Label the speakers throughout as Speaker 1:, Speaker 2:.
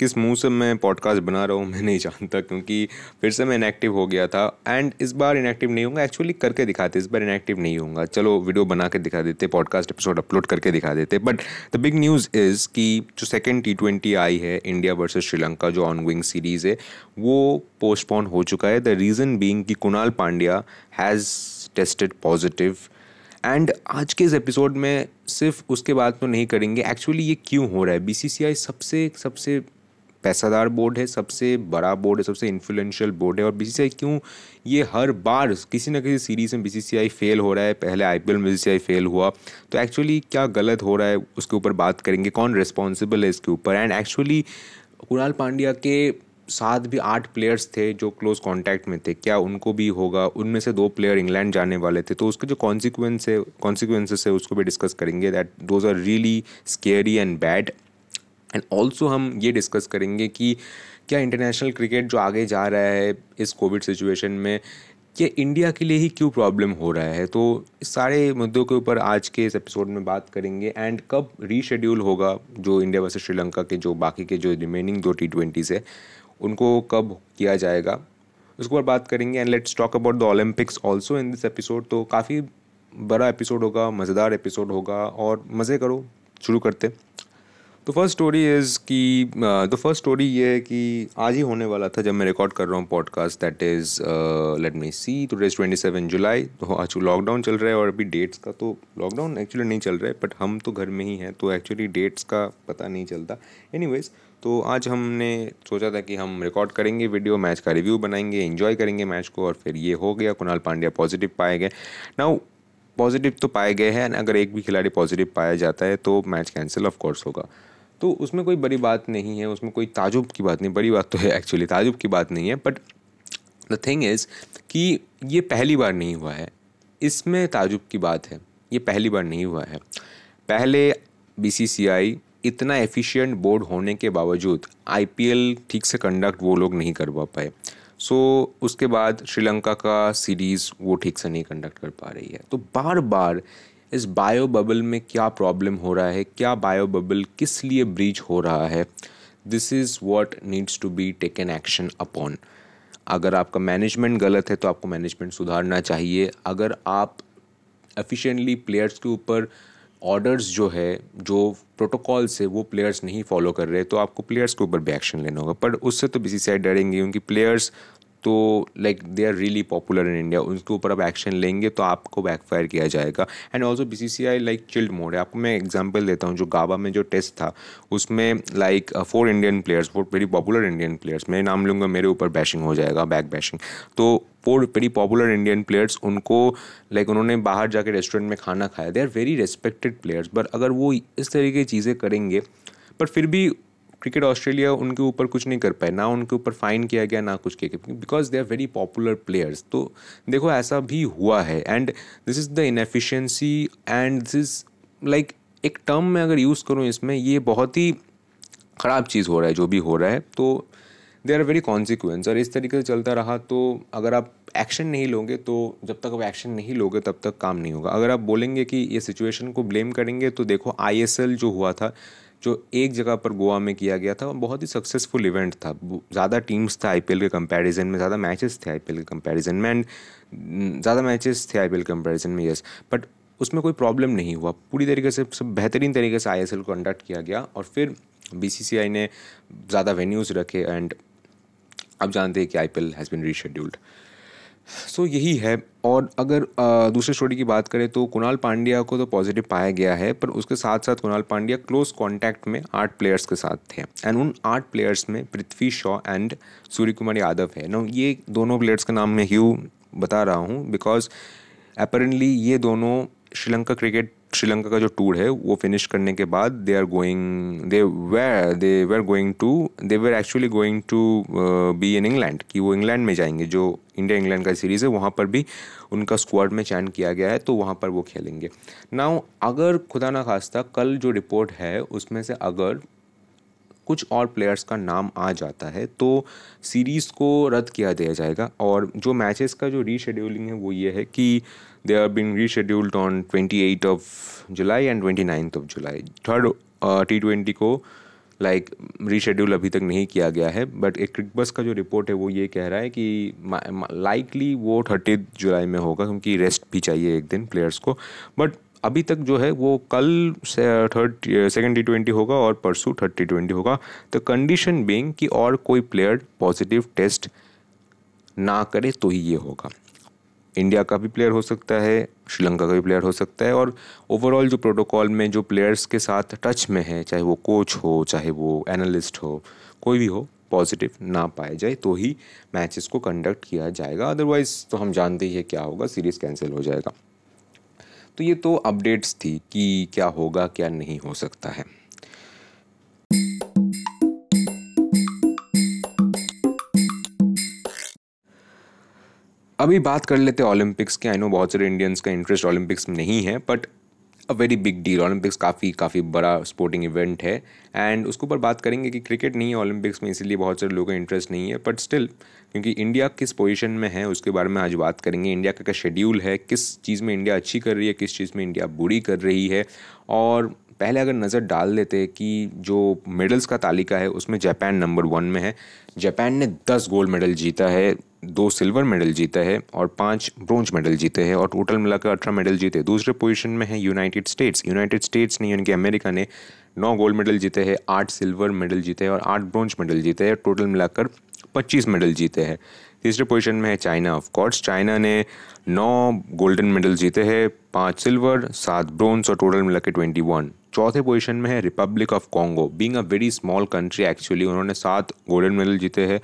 Speaker 1: किस मुँह से मैं पॉडकास्ट बना रहा हूँ, मैं नहीं जानता, क्योंकि फिर से मैं इनएक्टिव हो गया था एंड इस बार इनएक्टिव नहीं होगा एक्चुअली करके दिखाते, इस बार इनएक्टिव नहीं होगा चलो वीडियो बना के दिखा देते पॉडकास्ट एपिसोड अपलोड करके दिखा देते but the big news is कि जो सेकेंड टी ट्वेंटी आई है इंडिया वर्सेज श्रीलंका जो ऑनगोइंग सीरीज़ है, वो पोस्टपोन हो चुका है। द रीज़न बींग कि Krunal Pandya has tested positive and आज के इस एपिसोड में सिर्फ़ उसके बाद तो नहीं करेंगे। एक्चुअली ये क्यों हो रहा है? बीसीसीआई सबसे सबसे पैसादार बोर्ड है, सबसे बड़ा बोर्ड है, सबसे इन्फ्लुएंशियल बोर्ड है। और बीसीसीआई क्यों? ये हर बार किसी ना किसी सीरीज़ में बीसीसीआई फेल हो रहा है। पहले आई पी में बीसीसीआई फेल हुआ। तो एक्चुअली क्या गलत हो रहा है? उसके ऊपर बात करेंगे। कौन रिस्पॉन्सिबल है इसके ऊपर? एंड एक्चुअली कुणाल पांड्या के साथ भी आठ प्लेयर्स थे जो क्लोज कांटेक्ट में थे। क्या उनको भी होगा? उनमें से दो प्लेयर इंग्लैंड जाने वाले थे। तो उसके जो कॉन्सिक्वेंस है कॉन्सिक्वेंसेस है, उसको भी डिस्कस करेंगे that those are really scary and bad and also हम ये डिस्कस करेंगे कि क्या इंटरनेशनल क्रिकेट जो आगे जा रहा है इस कोविड सिचुएशन में, ये इंडिया के लिए ही क्यों प्रॉब्लम हो रहा है? तो इस सारे मुद्दों के ऊपर आज के इस एपिसोड में बात करेंगे। एंड कब रीशेड्यूल होगा जो इंडिया वर्सेस श्रीलंका के जो बाकी के जो रिमेनिंग दो टी ट्वेंटीज़ है उनको कब किया जाएगा? उसके ऊपर बात करेंगे and let's talk about the Olympics also in this episode तो काफ़ी बड़ा एपिसोड होगा, मज़ेदार एपिसोड होगा और मज़े करो, शुरू करते। तो फ़र्स्ट स्टोरी इज़ कि द फ़र्स्ट स्टोरी ये है कि आज ही होने वाला था जब मैं रिकॉर्ड कर रहा हूँ podcast that is let me see today's twenty seven July तो आज लॉकडाउन चल रहा है और अभी डेट्स का तो लॉकडाउन एक्चुअली नहीं चल रहा है बट हम तो घर में ही हैं तो एक्चुअली डेट्स का पता नहीं चलता। एनी तो आज हमने सोचा था कि हम रिकॉर्ड करेंगे वीडियो मैच का रिव्यू बनाएँगे इन्जॉय करेंगे मैच को और फिर ये हो गया, कुणाल पांड्या पॉजिटिव पाए गए। नाउ पॉजिटिव तो पाए गए हैं, अगर एक भी खिलाड़ी पॉजिटिव पाया जाता है तो मैच कैंसिल ऑफ़ कोर्स होगा। तो उसमें कोई बड़ी बात नहीं है, उसमें कोई ताजुब की बात नहीं, बड़ी बात तो है एक्चुअली ताजुब की बात नहीं है बट द थिंग इज़ कि ये पहली बार नहीं हुआ है। इसमें ताजुब की बात है, ये पहली बार नहीं हुआ है। पहले बीसीसीआई इतना एफिशिएंट बोर्ड होने के बावजूद आईपीएल ठीक से कंडक्ट वो लोग नहीं करवा पाए। सो so, उसके बाद श्रीलंका का सीरीज़ वो ठीक से नहीं कंडक्ट कर पा रही है। तो बार बार इस बायो बबल में क्या प्रॉब्लम हो रहा है क्या बायो बबल किस लिए ब्रीच हो रहा है this is what needs to be taken action upon अगर आपका मैनेजमेंट गलत है तो आपको मैनेजमेंट सुधारना चाहिए। अगर आप एफिशिएंटली प्लेयर्स के ऊपर ऑर्डर्स जो है, जो प्रोटोकॉल्स है, वो प्लेयर्स नहीं फॉलो कर रहे तो आपको प्लेयर्स के ऊपर भी एक्शन लेना होगा। पर उससे तो बी सी डरेंगे, क्योंकि प्लेयर्स तो like they are really popular in India उनके ऊपर आप एक्शन लेंगे तो आपको बैकफायर किया जाएगा। And also B C C I like chilled mode है। आपको मैं एग्ज़ाम्पल देता हूँ, जो गावा में जो टेस्ट था, उसमें like four Indian players four very popular Indian players मैं नाम लूँगा, मेरे ऊपर बैशिंग हो जाएगा बैक बैशिंग तो four very popular Indian players उनको लाइक उन्होंने बाहर जाके रेस्टोरेंट में खाना खाया। They are very respected players but अगर वो इस तरीके की चीज़ें करेंगे, पर फिर भी क्रिकेट ऑस्ट्रेलिया उनके ऊपर कुछ नहीं कर पाए। ना उनके ऊपर फाइन किया गया, ना कुछ किया गया because they are very popular players तो देखो, ऐसा भी हुआ है। And this is the inefficiency and this is like एक टर्म में अगर यूज़ करूँ इसमें, ये बहुत ही ख़राब चीज़ हो रहा है, जो भी हो रहा है। तो दे आर वेरी कॉन्सिक्वेंस और इस तरीके से चलता रहा तो अगर आप एक्शन नहीं लोगे तो जब तक आप एक्शन नहीं लोगे, तब तक काम नहीं होगा। अगर आप बोलेंगे कि ये सिचुएशन को ब्लेम करेंगे तो देखो आईएसएल जो हुआ था, जो एक जगह पर गोवा में किया गया था, बहुत ही सक्सेसफुल इवेंट था। ज़्यादा टीम्स थे आईपीएल के कंपैरिजन में, ज़्यादा मैचेस थे आईपीएल के कंपैरिजन में एंड ज़्यादा मैचेस थे आई के कंपैरिजन में यस बट उसमें कोई प्रॉब्लम नहीं हुआ। पूरी तरीके से सब बेहतरीन तरीके से आई को कंडक्ट किया गया और फिर बी ने ज़्यादा वेन्यूज़ रखे एंड अब जानते हैं कि I P has been rescheduled so so, यही है। और अगर दूसरे स्टोरी की बात करें तो कुणाल पांड्या को तो पॉजिटिव पाया गया है पर उसके साथ साथ कुणाल पांड्या क्लोज कांटेक्ट में आठ प्लेयर्स के साथ थे। एंड उन आठ प्लेयर्स में पृथ्वी शॉ एंड सूर्य कुमार यादव है। नो ये दोनों प्लेयर्स का नाम मैं ह्यू बता रहा हूँ बिकॉज़ अपेरेंटली ये दोनों श्रीलंका क्रिकेट श्रीलंका का जो टूर है, वो फिनिश करने के बाद they are going they were they were going to they were actually going to be in England कि वो इंग्लैंड में जाएँगे, जो इंडिया इंग्लैंड का सीरीज़ है, वहाँ पर भी उनका स्क्वाड में चयन किया गया है तो वहाँ पर वो खेलेंगे। नाउ अगर खुदा ना खास्ता, कल जो रिपोर्ट है, उसमें से अगर कुछ और प्लेयर्स का नाम आ जाता है तो सीरीज़ को रद्द किया दिया जाएगा, और जो मैचेस का जो रीशेड्यूलिंग है, वो ये है कि they been rescheduled on twenty eight of July and twenty ninth of July third T twenty को लाइक रीशेड्यूल अभी तक नहीं किया गया है बट एक क्रिकबस का जो रिपोर्ट है, वो ये कह रहा है कि लाइकली वो थर्टी जुलाई में होगा, क्योंकि रेस्ट भी चाहिए एक दिन प्लेयर्स को। बट अभी तक जो है, वो कल से थर्ड सेकेंड टी ट्वेंटी होगा और परसों थर्ड टी ट्वेंटी होगा। तो कंडीशन बीइंग कि और कोई प्लेयर पॉजिटिव टेस्ट ना करे तो ही ये होगा। इंडिया का भी प्लेयर हो सकता है, श्रीलंका का भी प्लेयर हो सकता है और ओवरऑल जो प्रोटोकॉल में जो प्लेयर्स के साथ टच में है, चाहे वो कोच हो, चाहे वो एनालिस्ट हो, कोई भी हो पॉजिटिव ना पाए जाए तो ही मैचेस को कंडक्ट किया जाएगा। अदरवाइज़ तो हम जानते ही है क्या होगा सीरीज़ कैंसिल हो जाएगा। तो ये तो अपडेट्स थी कि क्या होगा, क्या नहीं हो सकता है। अभी बात कर लेते हैं ओलंपिक्स के। आई नो बहुत सारे इंडियंस का इंटरेस्ट ओलंपिक्स में नहीं है but a very big deal Olympics काफ़ी काफ़ी बड़ा स्पोर्टिंग इवेंट है। एंड उसके ऊपर बात करेंगे कि क्रिकेट नहीं है ओलंपिक्स में, इसीलिए बहुत सारे लोगों का इंटरेस्ट नहीं है। बट स्टिल क्योंकि इंडिया किस पोजीशन में है, उसके बारे में आज बात करेंगे। इंडिया का क्या शेड्यूल है, किस चीज़ में इंडिया अच्छी कर रही है, किस चीज़ में इंडिया बुरी कर रही है। और पहले अगर नज़र डाल देते कि जो मेडल्स का तालिका है, उसमें जापान नंबर वन में है। जापान ने दस गोल्ड मेडल जीता है, दो सिल्वर मेडल जीता है और पाँच ब्रोंज मेडल जीते हैं और टोटल मिलाकर अठारह मेडल जीते दूसरे पोजीशन में है यूनाइटेड स्टेट्स। यूनाइटेड स्टेट्स ने, यानी कि अमेरिका ने नौ गोल्ड मेडल जीते हैं, आठ सिल्वर मेडल जीते हैं और आठ ब्रोंज मेडल जीते हैं। टोटल मिलाकर पच्चीस मेडल जीते हैं। तीसरे पोजीशन में है चाइना ऑफ़ कोर्स चाइना ने नौ गोल्डन मेडल जीते हैं, पाँच सिल्वर, सात ब्रोंज और टोटल मिला के ट्वेंटी वन चौथे पोजीशन में है Republic of Congo being a very small country actually उन्होंने सात गोल्डन मेडल जीते हैं,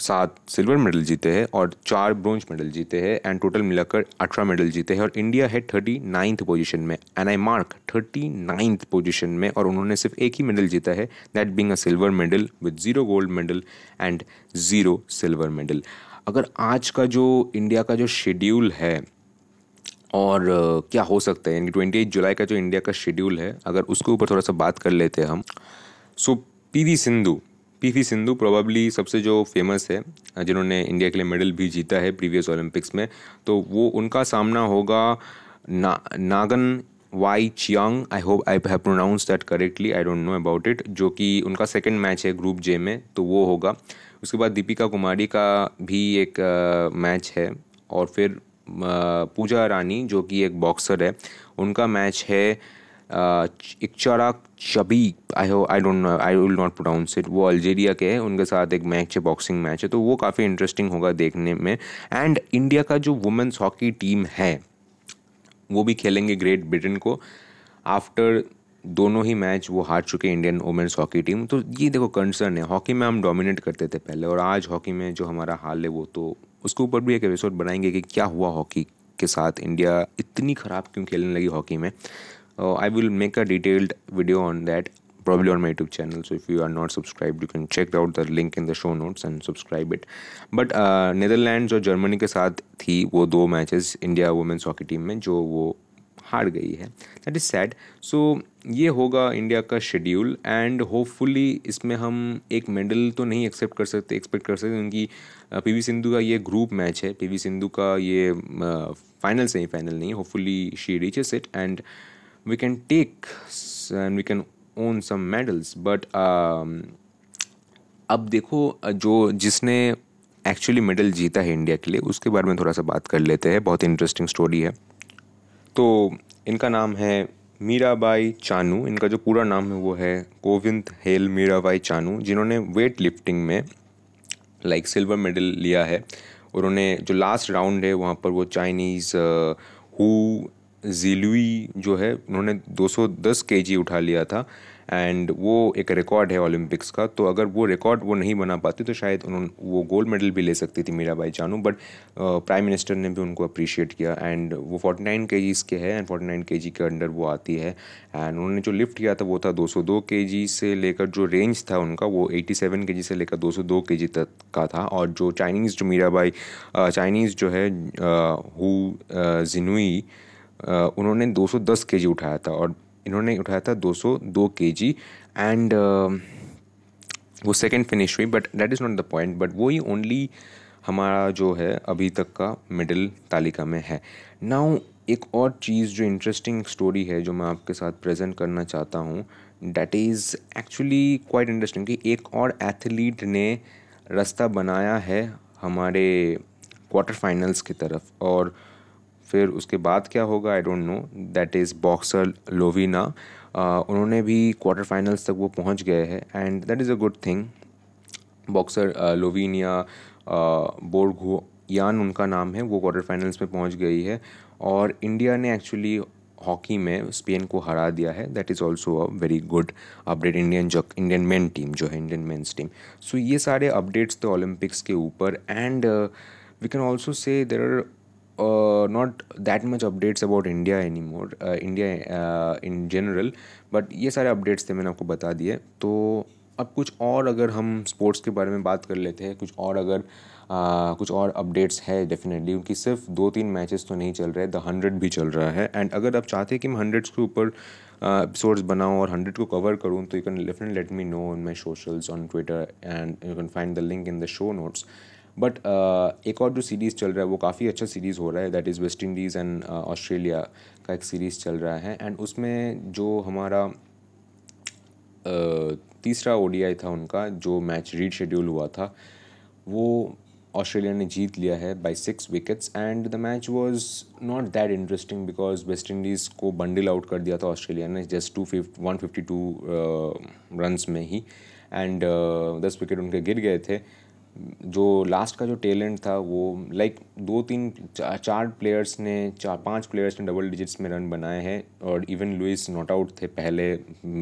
Speaker 1: सात सिल्वर मेडल जीते हैं और चार ब्रॉन्ज मेडल जीते हैं एंड टोटल मिलाकर अठारह मेडल जीते हैं और इंडिया है थर्टी नाइन्थ पोजिशन में and I mark thirty ninth position में और उन्होंने सिर्फ़ एक ही मेडल जीता है that being a silver medal with zero gold medal and zero silver medal अगर आज का जो इंडिया का जो शेड्यूल है और क्या हो सकता है? यानी ट्वेंटी जुलाई का जो इंडिया का शेड्यूल है, अगर उसके ऊपर थोड़ा सा बात कर लेते हैं हम। So, P V Sindhu, P V Sindhu probably सबसे जो फ़ेमस है, जिन्होंने इंडिया के लिए मेडल भी जीता है प्रीवियस ओलंपिक्स में तो वो उनका सामना होगा ना, Ngan Yi Cheung. I hope I have pronounce that correctly I don't know about it जो कि उनका सेकेंड मैच है ग्रुप जे में तो वो होगा। उसके बाद दीपिका कुमारी का भी एक मैच है, और फिर पूजा रानी, जो कि एक बॉक्सर है, उनका मैच है इक्चरा शबी आई हो I don't I will not pronounce it वो अल्जेरिया के हैं, उनके साथ एक मैच है बॉक्सिंग मैच है तो वो काफ़ी इंटरेस्टिंग होगा देखने में। एंड इंडिया का जो वुमेंस हॉकी टीम है, वो भी खेलेंगे ग्रेट ब्रिटेन को आफ्टर दोनों ही मैच वो हार चुके इंडियन वुमेंस हॉकी टीम तो ये देखो कंसर्न है। हॉकी में हम डोमिनेट करते थे पहले और आज हॉकी में जो हमारा हाल है वो तो उसके ऊपर भी एक एपिसोड बनाएँगे कि क्या हुआ हॉकी के साथ। इंडिया इतनी ख़राब क्यों खेलने लगी हॉकी में? I will make a detailed video on that problem on my YouTube channel so if you are not subscribe you can check out the link in the show notes and subscribe it but Netherland और Germany के साथ थी वो दो matches India women's hockey team में, जो वो हार गई है। दैट इज़ सैड सो ये होगा इंडिया का शेड्यूल एंड होपफुली इसमें हम एक मेडल तो नहीं एक्सेप्ट कर सकते एक्सपेक्ट कर सकते क्योंकि पी वी सिंधु का ये ग्रुप मैच है। पी वी सिंधु का ये फाइनल सेमीफाइनल नहीं hopefully she reaches it and can take and we can own some medals. But um, अब देखो जो जिसने एक्चुअली मेडल जीता है इंडिया के लिए उसके बारे में थोड़ा सा बात कर लेते हैं। बहुत इंटरेस्टिंग स्टोरी है। तो इनका नाम है मीराबाई चानू। इनका जो पूरा नाम है वो है गोविंद हेल मीराबाई चानू, जिन्होंने वेट लिफ्टिंग में लाइक सिल्वर मेडल लिया है। और उन्हें जो लास्ट राउंड है, वहाँ पर वो चाइनीज़ हु जिलुई जो है, उन्होंने 210 केजी उठा लिया था। एंड वो एक रिकॉर्ड है ओलंपिक्स का तो अगर वो रिकॉर्ड वो नहीं बना पाती तो शायद उन्होंने वो गोल्ड मेडल भी ले सकती थी Mirabai Chanu but prime minister ने भी उनको अप्रिशिएट किया एंड वो 49 नाइन के जीज़ के है एंड 49 के जी के अंडर वो आती है एंड उन्होंने जो लिफ्ट किया था वो था दो सौ दो के जी से लेकर जो रेंज था उनका, वो एटी सेवन के जी से लेकर दो सौ दो के जी तक का था और जो चाइनीज़ जो मीरा बाई चाइनीज़ जो है हु जिनुई उन्होंने 210 केजी उठाया था और इन्होंने उठाया था 202 केजी एंड वो सेकंड फिनिश हुई but that is not the point but वो ही ओनली हमारा जो है अभी तक का मिडिल तालिका में है। नाउ एक और चीज़ जो इंटरेस्टिंग स्टोरी है जो मैं आपके साथ प्रेजेंट करना चाहता हूँ that is actually quite interesting कि एक और एथलीट ने रास्ता बनाया है हमारे क्वार्टर फाइनल्स की तरफ़, और फिर उसके बाद क्या होगा? I don't know that is boxer Lovlina उन्होंने भी क्वार्टर फाइनल्स तक वो पहुँच गए हैं and that is a good thing boxer Lovlina Borgohain उनका नाम है, वो क्वार्टर फाइनल्स में पहुँच गई है, और इंडिया ने एक्चुअली हॉकी में स्पेन को हरा दिया है. That is also a very good update Indian जो इंडियन मेन टीम जो है इंडियन मेन्स टीम सो ये सारे अपडेट्स थे ओलंपिक्स के ऊपर and we can also say there are not that much updates about India any more India in general but ये सारे अपडेट्स थे मैंने आपको बता दिए। तो अब कुछ और अगर हम स्पोर्ट्स के बारे में बात कर लेते हैं कुछ और अगर आ, कुछ और अपडेट्स है डेफिनेटली उनकी सिर्फ़ दो तीन मैचेस तो नहीं चल रहे द हंड्रेड भी चल रहा है। एंड अगर आप चाहते हैं कि मैं हंड्रेड्स के ऊपर एपिसोड्स बनाऊँ और हंड्रेड को कवर करूँ तो you can definitely let me know in my socials on Twitter and you can find the link in the show notes but uh, एक और जो सीरीज़ चल रहा है वो काफ़ी अच्छा सीरीज़ हो रहा है that is West Indies and Australia का एक सीरीज़ चल रहा है। एंड उसमें जो हमारा uh, तीसरा ओडीआई था उनका जो मैच रीड शेड्यूल हुआ था वो ऑस्ट्रेलिया ने जीत लिया है by six wickets and the match was not that interesting because West Indies को बंडल आउट कर दिया था ऑस्ट्रेलिया ने just two fift one fifty two runs में ही। एंड uh, दस विकेट उनके गिर गए थे। जो लास्ट का जो टैलेंट था वो लाइक दो तीन चा, चार प्लेयर्स ने चार पाँच प्लेयर्स ने डबल डिजिट्स में रन बनाए हैं और इवन लुइस नॉट आउट थे। पहले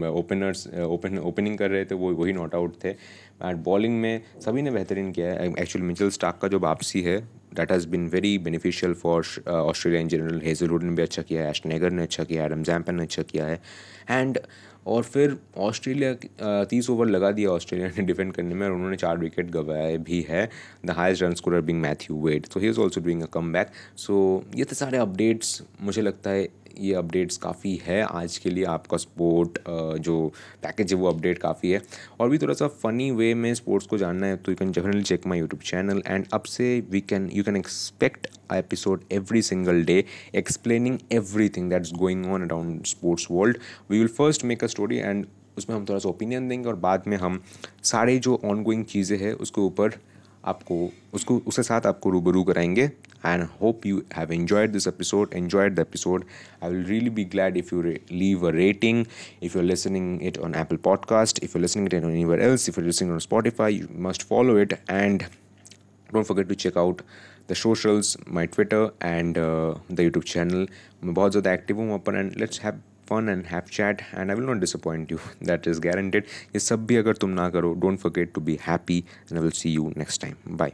Speaker 1: ओपनर्स ओपन ओपनिंग कर रहे थे वो वही नॉट आउट थे। एंड बॉलिंग में सभी ने बेहतरीन किया है। एक्चुअल मिचल स्टाक का जो वापसी है that has been very beneficial for Australia in general Hazlewood ने भी अच्छा किया है एशनेगर ने अच्छा किया एडम जैम्पन ने अच्छा किया है। एंड और फिर ऑस्ट्रेलिया तीस ओवर लगा दिया ऑस्ट्रेलिया ने डिफेंड करने में और उन्होंने चार विकेट गवाए भी है। The highest run score being Matthew Wade so he is also doing a come back so ये तो सारे अपडेट्स मुझे लगता है ये अपडेट्स काफ़ी है। आज के लिए आपका स्पोर्ट जो पैकेज है वो अपडेट काफ़ी है। और भी थोड़ा सा फ़नी वे में स्पोर्ट्स को जानना है तो you can definitely check my YouTube channel and अब से we can you can expect episode every single day explaining every thing that's going on around sports world we will first make a story and उसमें हम थोड़ा सा opinion देंगे और बाद में हम सारे जो ऑन गोइंग चीज़ें हैं उसके ऊपर आपको उसको, उसके साथ आपको रूबरू कराएँगे and hope you have enjoyed this episode enjoyed the episode I will really be glad if you leave a rating if you are listening it on Apple podcast if you listening it on anywhere else if you listening on Spotify you must follow it and don't forget to check out the socials my Twitter and the YouTube channel मैं बहुत ज़्यादा active हूँ वहाँ पर and let's have fun and have chat and i will not disappoint you. That is guaranteed. Ye sab bhi don't forget to be happy and i will see you next time. Bye.